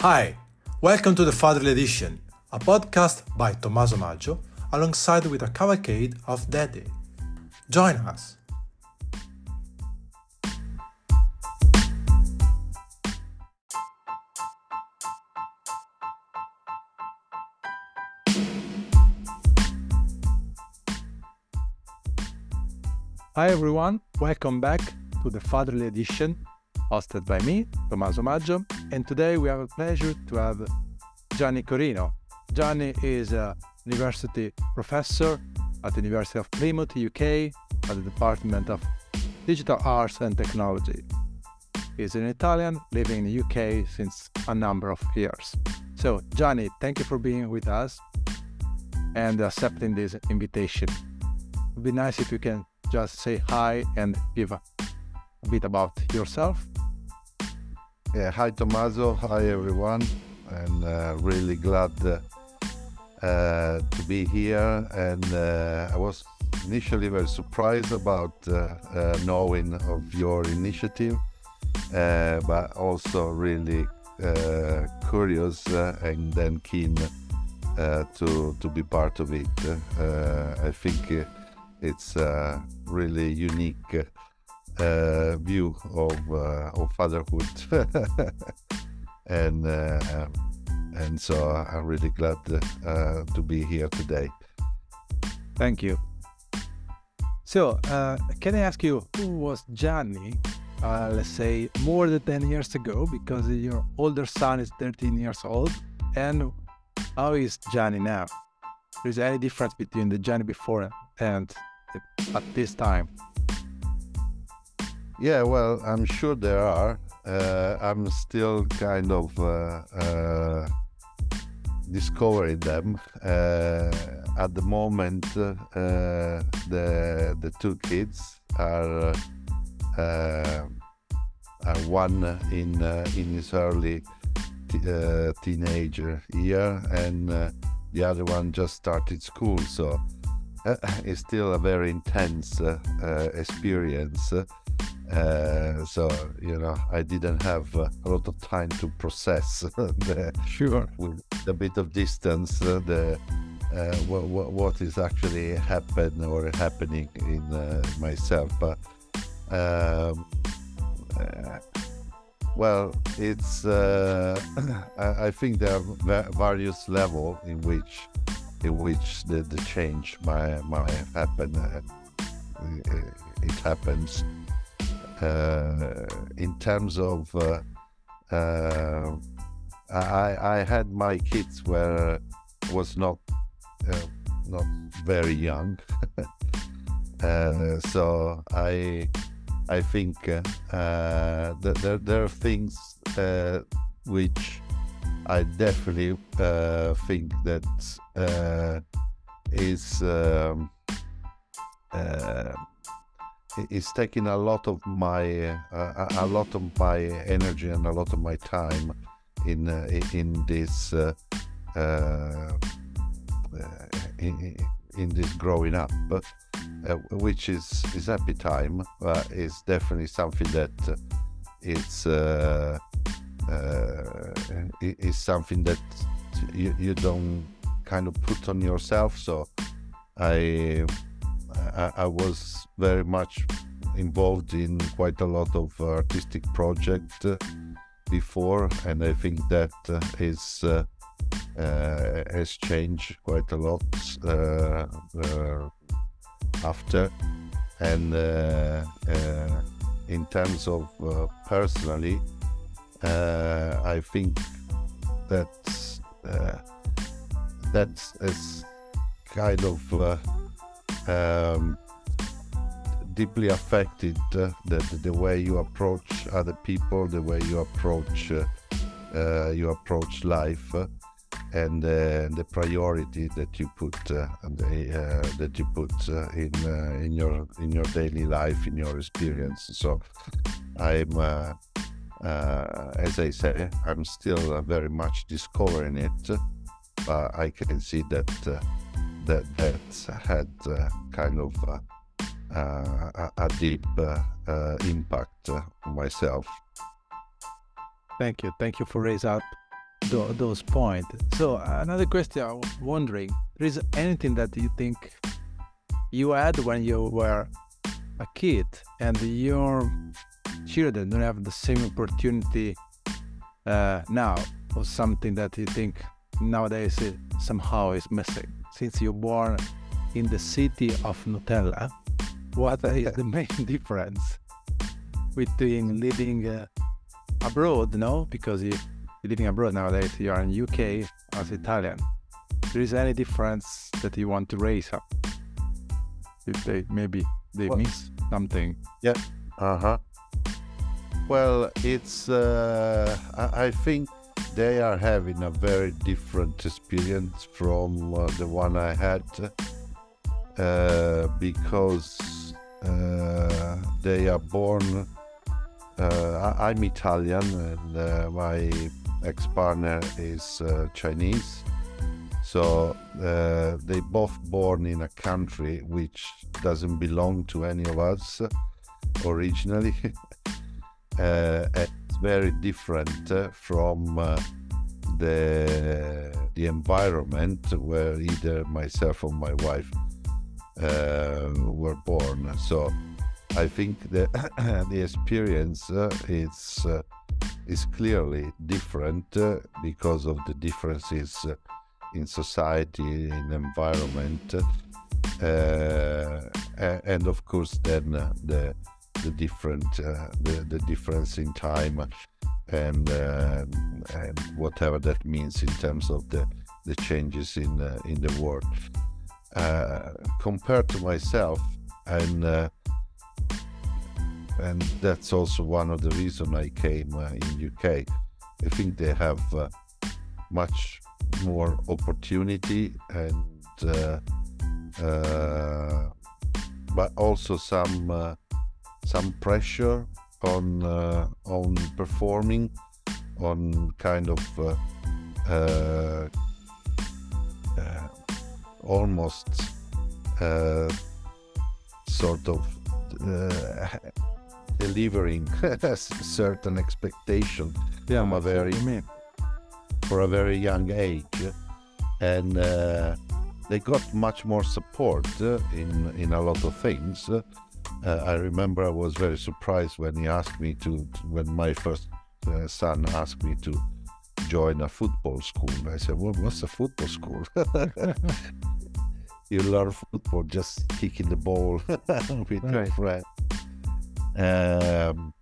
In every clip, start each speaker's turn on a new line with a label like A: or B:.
A: Hi, welcome to the Fatherly Edition, a podcast by Tommaso Maggio alongside with a cavalcade of Daddy. Join us. Hi everyone, welcome back to the Fatherly Edition, hosted by me, Tommaso Maggio, and today we have a pleasure to have Gianni Corino. Gianni is a university professor at the University of Plymouth, UK, at the Department of Digital Arts and Technology. He is an Italian living in the UK since a number of years. So, Gianni, thank you for being with us and accepting this invitation. It would be nice if you can just say hi and give a bit about yourself.
B: Yeah, hi Tommaso, hi everyone, and uh, really glad uh, uh, to be here. And uh, I was initially very surprised about uh, uh, knowing of your initiative, but also really curious and then keen to to be part of it. I think it's really unique uh, view of uh, of fatherhood, and uh, and so I'm really glad uh, to be here today.
A: Thank you. So, uh, can I ask you who was Gianni? Uh, let's say more than 10 years ago, because your older son is 13 years old, and how is Gianni now? Is there any difference between the Gianni before and at this time?
B: Yeah, well, I'm sure there are. Uh, I'm still kind of uh, uh, discovering them. Uh, at the moment, uh, the the two kids are uh, are one in in his early t- teenager year, and the other one just started school. So uh, it's still a very intense uh, uh, experience. Uh, so you know, I didn't have a lot of time to process the,
A: sure
B: with a bit of distance the what, what, what is actually happened or happening in myself. But um, well, it's I, I think there are various levels in which in which the, the change might, might happen. Uh, it happens. Uh, in terms of, uh, uh, I, I had my kids where was not uh, not very young, uh, so I I think that there, there are things which I definitely uh, think that uh, is um, uh, is taking a lot of my uh, a lot of my energy and a lot of my time in uh, in this uh, in, in, this growing up, which is is happy time. is definitely something that it's is something that you, you don't kind of put on yourself. So I, I, I was very much involved in quite a lot of artistic projects uh, before, and I think that uh, uh, uh, has changed quite a lot uh, after. And in terms of personally, uh, I think that uh, that is kind of uh, um, deeply affected uh, the, the way you approach other people, the way you approach uh, uh, you approach life, and the priority that you put the, that you put in in your in your daily life, in your experience. So I'm uh, as I say, I'm still uh, very much discovering it, but I can see that uh, that that's had uh, kind of uh, a, a, deep impact on myself.
A: Thank you, thank you for raising up th- those points. So another question I was wondering: there is anything that you think you had when you were a kid and your children don't have the same opportunity uh, now, or something that you think nowadays it somehow is missing? Since you're born in the city of Nutella, what is the main difference between living uh, abroad, no? Because you, you're living abroad nowadays, you are in UK as Italian. There is any difference that you want to raise up? If they maybe they
B: Well-
A: miss something. Yeah.
B: Uh huh. Well, it's. Uh, I, think they are having a very different experience from uh, the one I had uh, because uh, they are born. Uh, I, I'm Italian and uh, my ex-partner is uh, Chinese. So they both born in a country which doesn't belong to any of us originally. uh, it's very different uh, from uh, the the environment where either myself or my wife uh, were born. So I think the the experience uh, is uh, is clearly different because of the differences in society, in environment, and of course then the the different uh, the the difference in time and uh, and whatever that means in terms of the the changes in uh, in the world. Uh, compared to myself and uh, and that's also one of the reason I came uh, in UK I think they have much more opportunity and but also some some pressure on uh, on performing on kind of uh, uh, uh, almost uh, sort of uh, delivering certain expectation
A: Yeah,
B: From a very- for a very young age, and uh, they got much more support uh, in in a lot of things. Uh, I remember I was very surprised when he asked me to when my first uh, son asked me to join a football school. I said, "Well, what's a football school?" you learn football just kicking the ball with your friend. Um,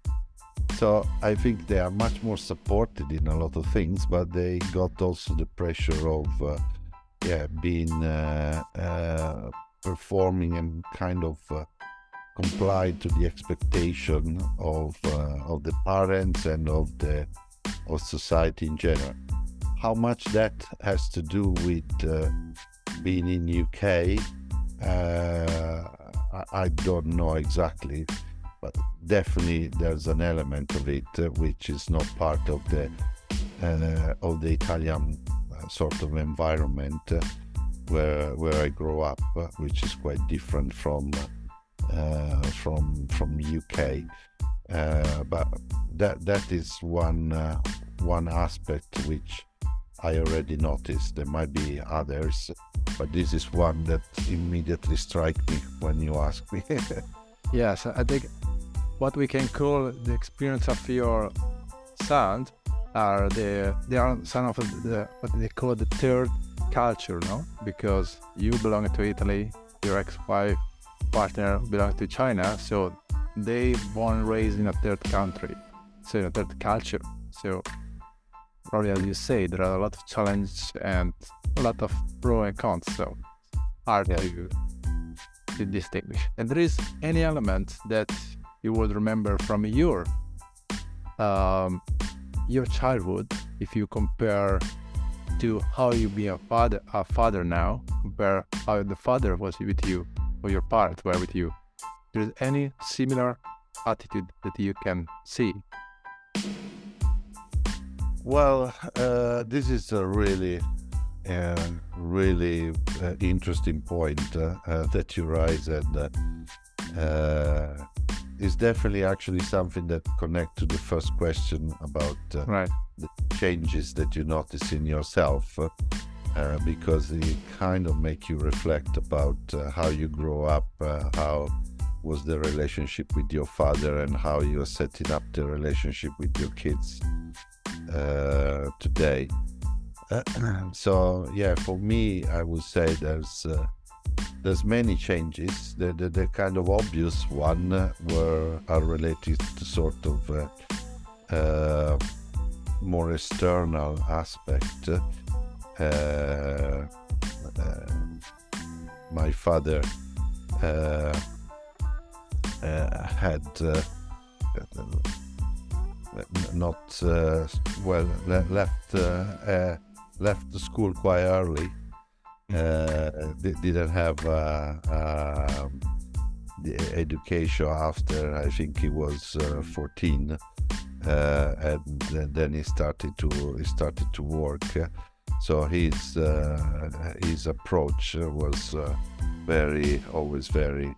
B: so I think they are much more supported in a lot of things, but they got also the pressure of, uh, yeah, being uh, uh, performing and kind of uh, comply to the expectation of uh, of the parents and of the of society in general. How much that has to do with uh, being in UK, uh, I, I don't know exactly but definitely there's an element of it uh, which is not part of the uh, of the Italian uh, sort of environment where where I grow up, which is quite different from uh, from from UK. Uh, but that that is one uh, one aspect which I already noticed. There might be others, but this is one that immediately strike me when you ask me.
A: yes, I think what we can call the experience of your son are the they are some of the what they call the third culture, no? Because you belong to Italy, your ex-wife partner belong to China, so they born and raised in a third country, so in a third culture. So probably as you say, there are a lot of challenges and a lot of pro and cons. So hard
B: Yeah.
A: to to distinguish. And there is any element that you would remember from your um, your childhood if you compare to how you be a father a father now compare how the father was with you or your parents were with you. There's any similar attitude that you can see?
B: Well, uh, this is a really, uh, really uh, interesting point uh, uh, that you raise, and uh, uh, is definitely actually something that connect to the first question about uh,
A: right.
B: the changes that you notice in yourself uh, uh, because it kind of make you reflect about uh, how you grow up uh, how was the relationship with your father and how you are setting up the relationship with your kids uh, today so yeah for me i would say there's there's many changes. The, the, the kind of obvious one uh, were are related to sort of uh, uh, more external aspect. Uh, uh, my father uh, had not well left left the school quite early uh, didn't have uh, um, the education after I think he was uh, 14, and then he started to he started to work. So his his approach was very always very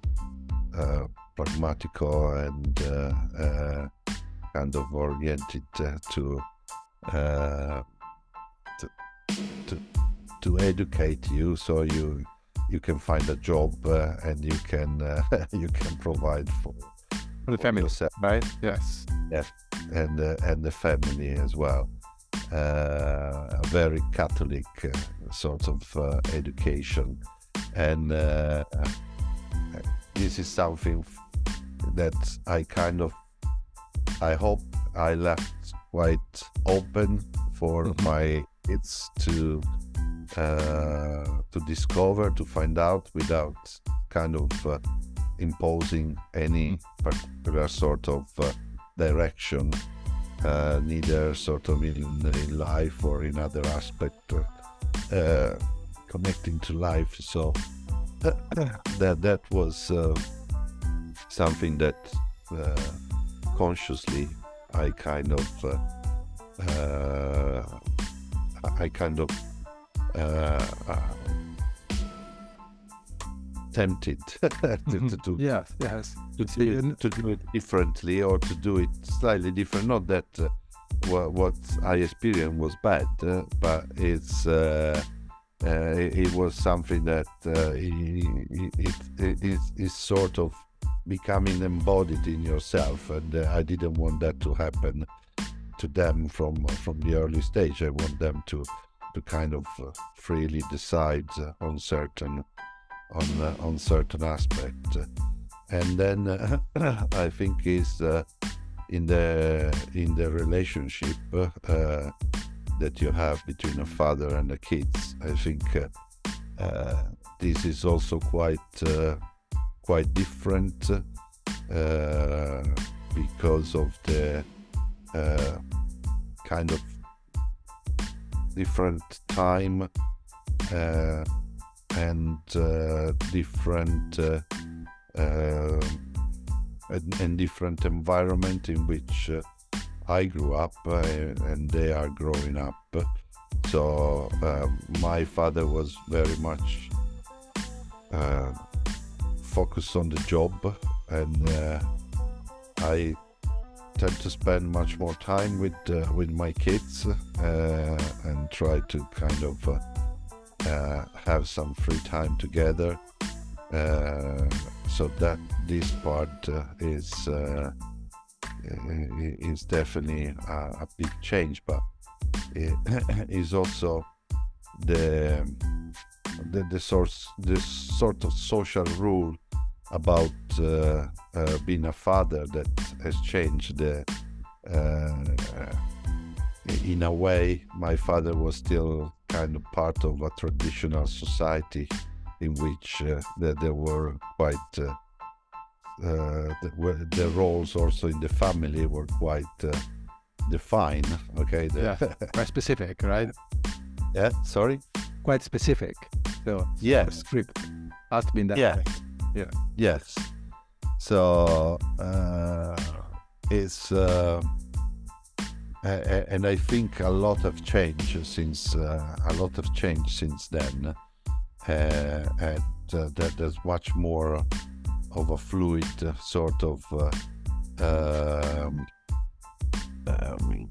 B: pragmatical and uh, kind of oriented uh, to, uh, to, to to educate you so you you can find a job uh, and you can uh, you can provide for,
A: for the family yourself. right? Yes.
B: Yes. And uh, and the family as well. uh, a very catholic uh, sort of uh, education and this is something that i kind of i hope i left quite open for mm-hmm. my kids to uh, to discover, to find out without kind of uh, imposing any mm. particular sort of uh, direction, uh, neither sort of in, in, life or in other aspect uh, connecting to life. So that that was something that consciously I kind of I kind of uh, uh, tempted to, to,
A: do yes yes.
B: To do, it, to do it differently or to do it slightly different. Not that uh, what, what i experienced was bad uh, but it's uh, uh, it, it, was something that it, it, it is, is sort of becoming embodied in yourself and i didn't want that to happen to them from from the early stage. I want them to to kind of uh, freely decide uh, on certain on uh, on certain aspect. And then uh, I think is uh, in the in the relationship uh, that you have between a father and the kids I think this is also quite quite different because of the uh, kind of different time uh, and uh, different uh, uh, and, and, different environment in which I grew up and they are growing up. So my father was very much focused on the job and I tend to spend much more time with uh, with my kids uh, and try to kind of uh, uh have some free time together. Uh, so that this part uh, is is definitely a, a, big change, but it is also the the, the source the sort of social rule about uh, uh, being a father that has changed. Uh, in a way, my father was still kind of part of a traditional society in which the, there were quite uh, the, the, roles also in the family were quite uh, defined. Okay,
A: the, yeah, quite specific, right?
B: Yeah, sorry.
A: Quite specific. So
B: yeah,
A: script has been that.
B: Yeah,
A: way.
B: Yeah. Yes. So uh, it's uh, and I think a lot of change since uh, a lot of change since then, uh, uh, there's much more of a fluid sort of uh, um, um,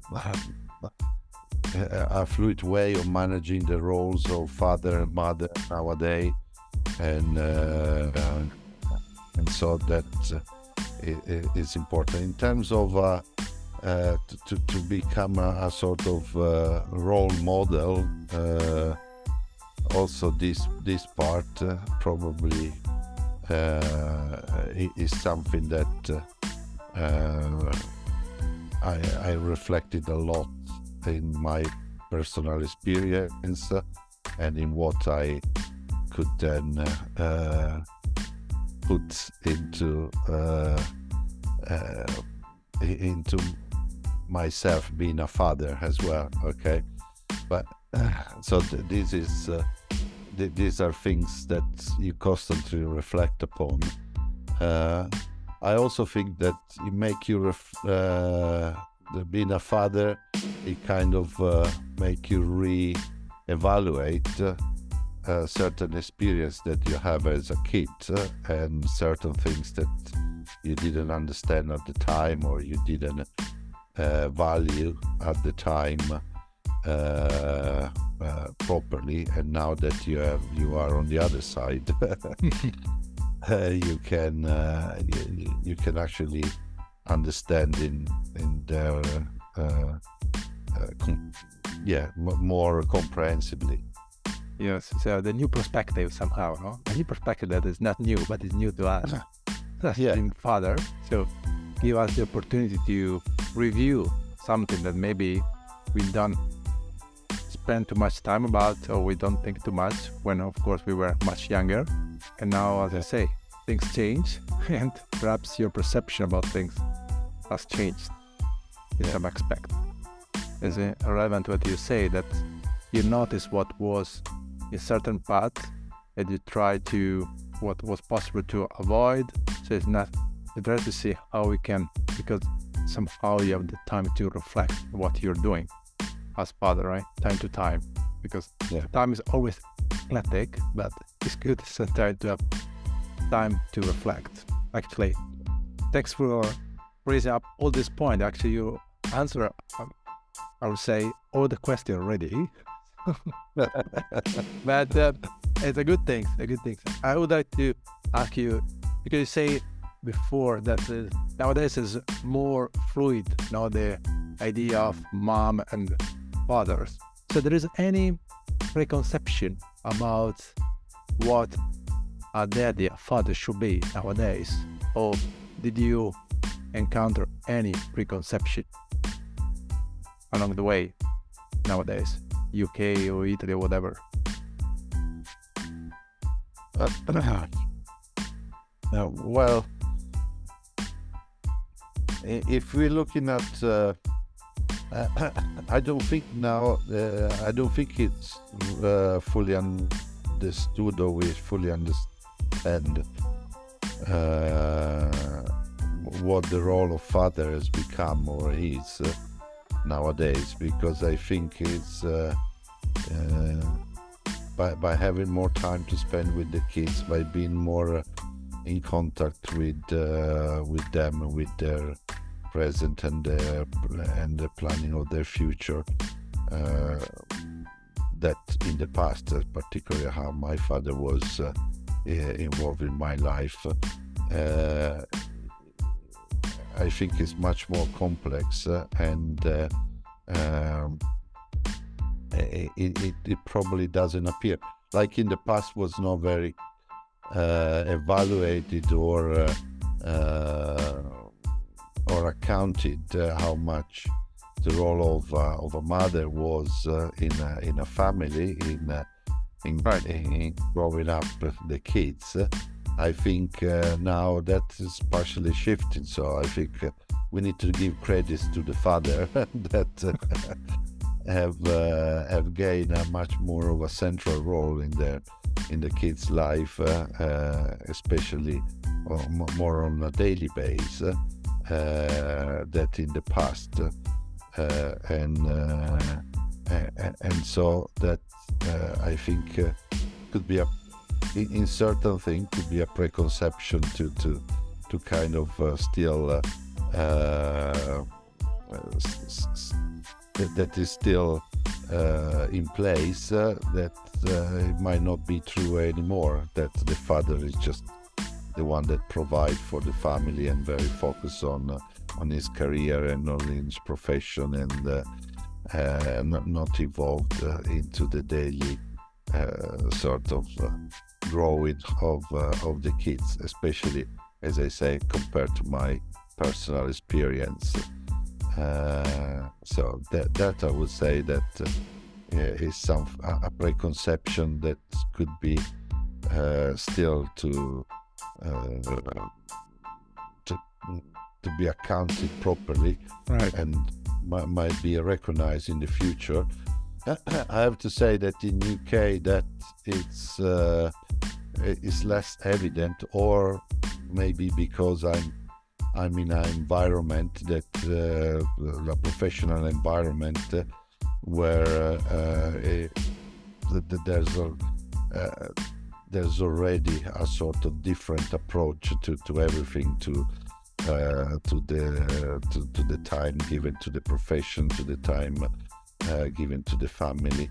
B: a fluid way of managing the roles of father and mother nowadays, and and so that is important. In terms of uh, uh, to, to become a, a sort of uh, role model. Uh, also, this this part uh, probably is something that I, I reflected a lot in my personal experience and in what I could then uh, put into uh, uh, into myself being a father as well. Okay, but so th- this is uh, th- these are things that you constantly reflect upon. Uh, I also think that it make you ref- uh, being a father, it kind of uh, make you re-evaluate uh, certain experience that you have as a kid uh, and certain things that you didn't understand at the time or you didn't uh, value at the time uh, uh, properly and now that you have you are on the other side uh, you can you, you, can actually understand in in their com- yeah m- more comprehensively.
A: Yes so the new perspective somehow no a new perspective that is not new but is new to us. Yeah. father so give us the opportunity to review something that maybe we don't spend too much time about or we don't think too much when of course we were much younger. And now as i say things change and perhaps your perception about things has changed. In yeah. some aspect is it relevant what you say that you notice what was a certain path and you try to what was possible to avoid? So it's not try to see how we can because somehow you have the time to reflect what you're doing as father right? Time to time because yeah. time is always athletic but it's good sometimes to have time to reflect. Actually thanks for raising up all this point. Actually you answer um, i would say all the question already. But uh, it's a good thing a good thing. I would like to ask you because you say before that is, nowadays is more fluid now the idea of mom and fathers. So there is any preconception about what a daddy a father should be nowadays or did you encounter any preconception along the way nowadays uk or italy or whatever?
B: Uh, well if we're looking at, uh, I don't think now, uh, I don't think it's uh, fully understood or we fully understand uh, what the role of father has become or is uh, nowadays, because I think it's uh, by, by having more time to spend with the kids, by being more in contact with uh, with them, with their present and their and the planning of their future. Uh, that in the past, uh, particularly how my father was uh, involved in my life, uh, I think is much more complex uh, and. Um, it, it, it, probably doesn't appear like in the past was not very uh, evaluated or uh, uh, or accounted how much the role of of a mother was in a, in a family in in, right. in growing up the kids. I think uh, now that is partially shifting. So I think uh, we need to give credits to the father that uh, have have gained a much more of a central role in their in the kids' life, uh, uh, especially more on a daily basis, uh, that in the past, and and so that I think could be a in, in certain things could be a preconception to to to kind of uh, still uh, uh, that is still uh, in place uh, that uh, it might not be true anymore that the father is just the one that provide for the family and very focused on uh, on his career and on his profession and uh, uh, not, not evolved uh, into the daily uh, sort of uh, growing of of the kids, especially as I say compared to my personal experience. so that that I would say that is some a preconception that could be still to to to be accounted properly
A: right.
B: and might be recognized in the future. I have to say that in UK that it's uh, it's less evident, or maybe because I'm I'm in an environment that uh, a professional environment uh, where uh, it, there's a uh, there's already a sort of different approach to, to everything to uh, to the to, to, the time given to the profession, to the time uh, given to the family,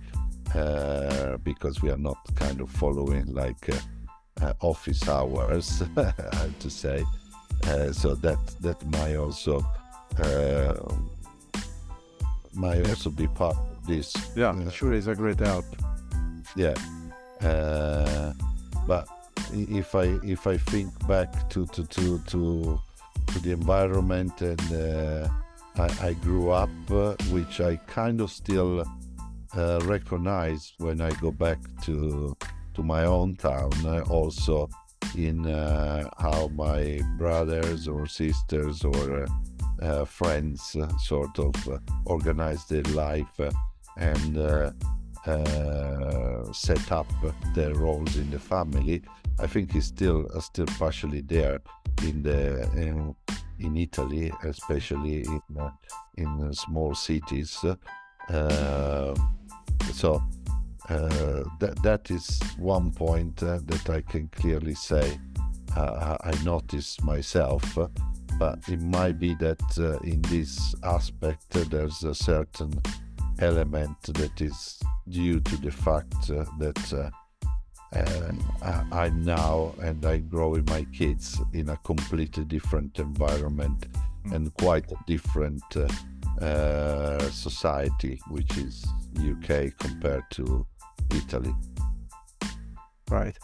B: uh, because we are not kind of following like office hours, I have to say. so that that might also might also be part of this.
A: Yeah, sure, is a great help.
B: Yeah, but if I if I think back to to to to to the environment and uh, I, I, grew up, uh, which I kind of still uh, recognize when I go back to to my own town. Uh, also, in uh, how my brothers or sisters or uh, friends sort of organize their life and set up their roles in the family. I think is still still partially there in the in, in Italy, especially in uh, in small cities. Uh, so uh, that that is one point uh, that I can clearly say uh, I notice myself. but it might be that uh, in this aspect there's a certain element that is due to the fact that and I, am now and I grow with my kids in a completely different environment mm. and quite a different uh, uh, society, which is UK compared to Italy.
A: Right.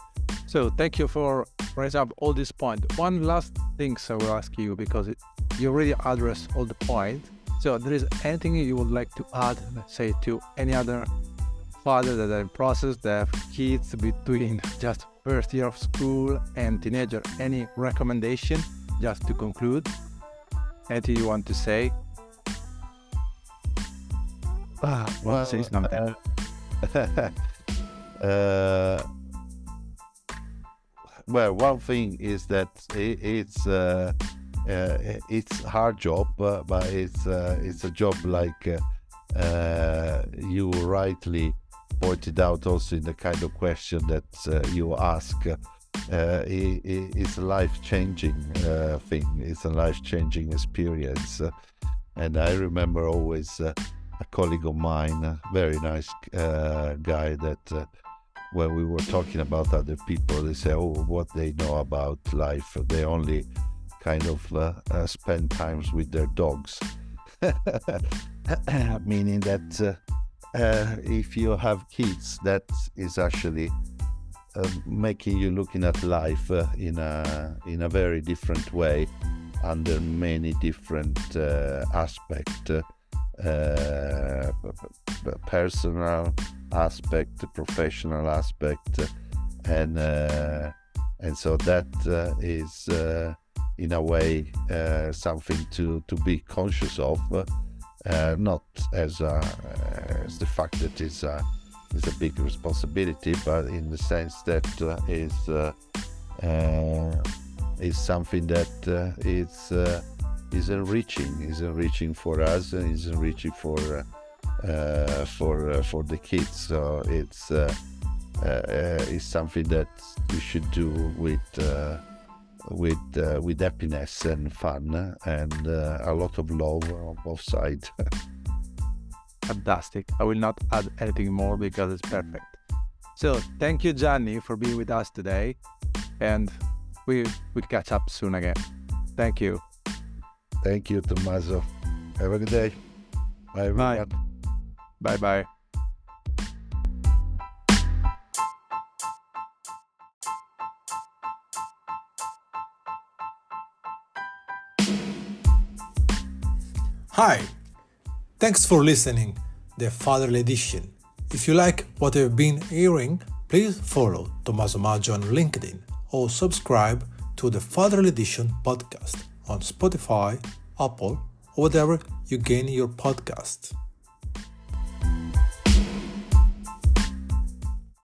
A: So thank you for raising up all these points. One last thing I will ask you because it, you already addressed all the points. So there is anything you would like to add, let's say, to any other father that are in process that have kids between just first year of school and teenager? Any recommendation just to conclude? Anything you want to say?
B: Ah well, say something. uh, uh, well one thing is that it, it's uh, it's hard job uh, but it's uh, it's a job like you rightly pointed out also in the kind of question that uh, you ask. Uh, it, it's a life-changing uh, thing. It's a life-changing experience, and I remember always a colleague of mine, a very nice guy, that when we were talking about other people, they say, "Oh, what they know about life? They only kind of uh, uh, spend times with their dogs." Meaning that uh, uh, if you have kids, that is actually uh, making you looking at life uh, in a in a very different way, under many different uh, aspects, uh, personal aspect, professional aspect, and uh, and so that is in a way something to to be conscious of uh, not as a, as the fact that it's a, it's a big responsibility, but in the sense that uh, is uh, uh is something that uh, is uh, is enriching, is enriching for us, and is enriching for for for the kids. So it's uh, uh, is something that you should do with uh, with uh, with happiness and fun and uh, a lot of love on both sides.
C: Fantastic. I will not add anything more because it's perfect. So thank you, Gianni, for being with us today, and we will catch up soon again. Thank you.
B: Thank you, Tommaso. Have a good day. Bye, everyone.
C: Bye bye.
A: Hi, thanks for listening the Fatherly Edition. If you like what you've been hearing, please follow Tommaso Maggio on LinkedIn or subscribe to the Fatherly Edition podcast on Spotify, Apple, or whatever you gain your podcast.